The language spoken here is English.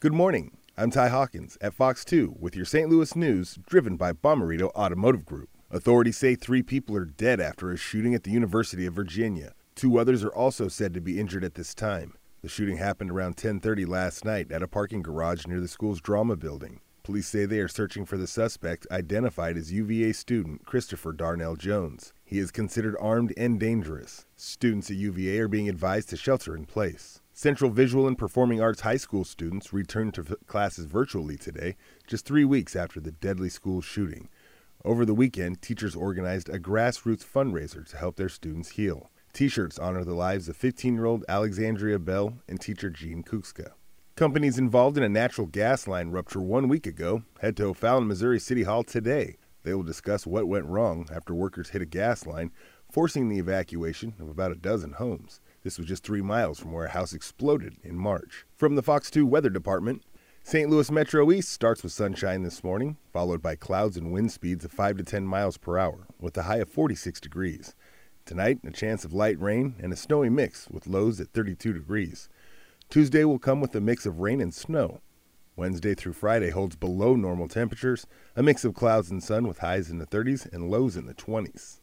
Good morning. I'm Ty Hawkins at Fox 2 with your St. Louis news driven by Bommarito Automotive Group. Authorities say three people are dead after a shooting at the University of Virginia. Two others are also said to be injured at this time. The shooting happened around 10:30 last night at a parking garage near the school's drama building. Police say they are searching for the suspect identified as UVA student Christopher Darnell Jones. He is considered armed and dangerous. Students at UVA are being advised to shelter in place. Central Visual and Performing Arts High School students returned to classes virtually today, just three weeks after the deadly school shooting. Over the weekend, teachers organized a grassroots fundraiser to help their students heal. T shirts honor the lives of 15 year old Alexandria Bell and teacher Jean Kuczka. Companies involved in a natural gas line rupture one week ago head to O'Fallon, Missouri City Hall today. They will discuss what went wrong after workers hit a gas line, forcing the evacuation of about a dozen homes. This was just three miles from where a house exploded in March. From the Fox 2 Weather Department, St. Louis Metro East starts with sunshine this morning, followed by clouds and wind speeds of 5 to 10 miles per hour, with a high of 46 degrees. Tonight, a chance of light rain and a snowy mix with lows at 32 degrees. Tuesday will come with a mix of rain and snow. Wednesday through Friday holds below normal temperatures, a mix of clouds and sun with highs in the 30s and lows in the 20s.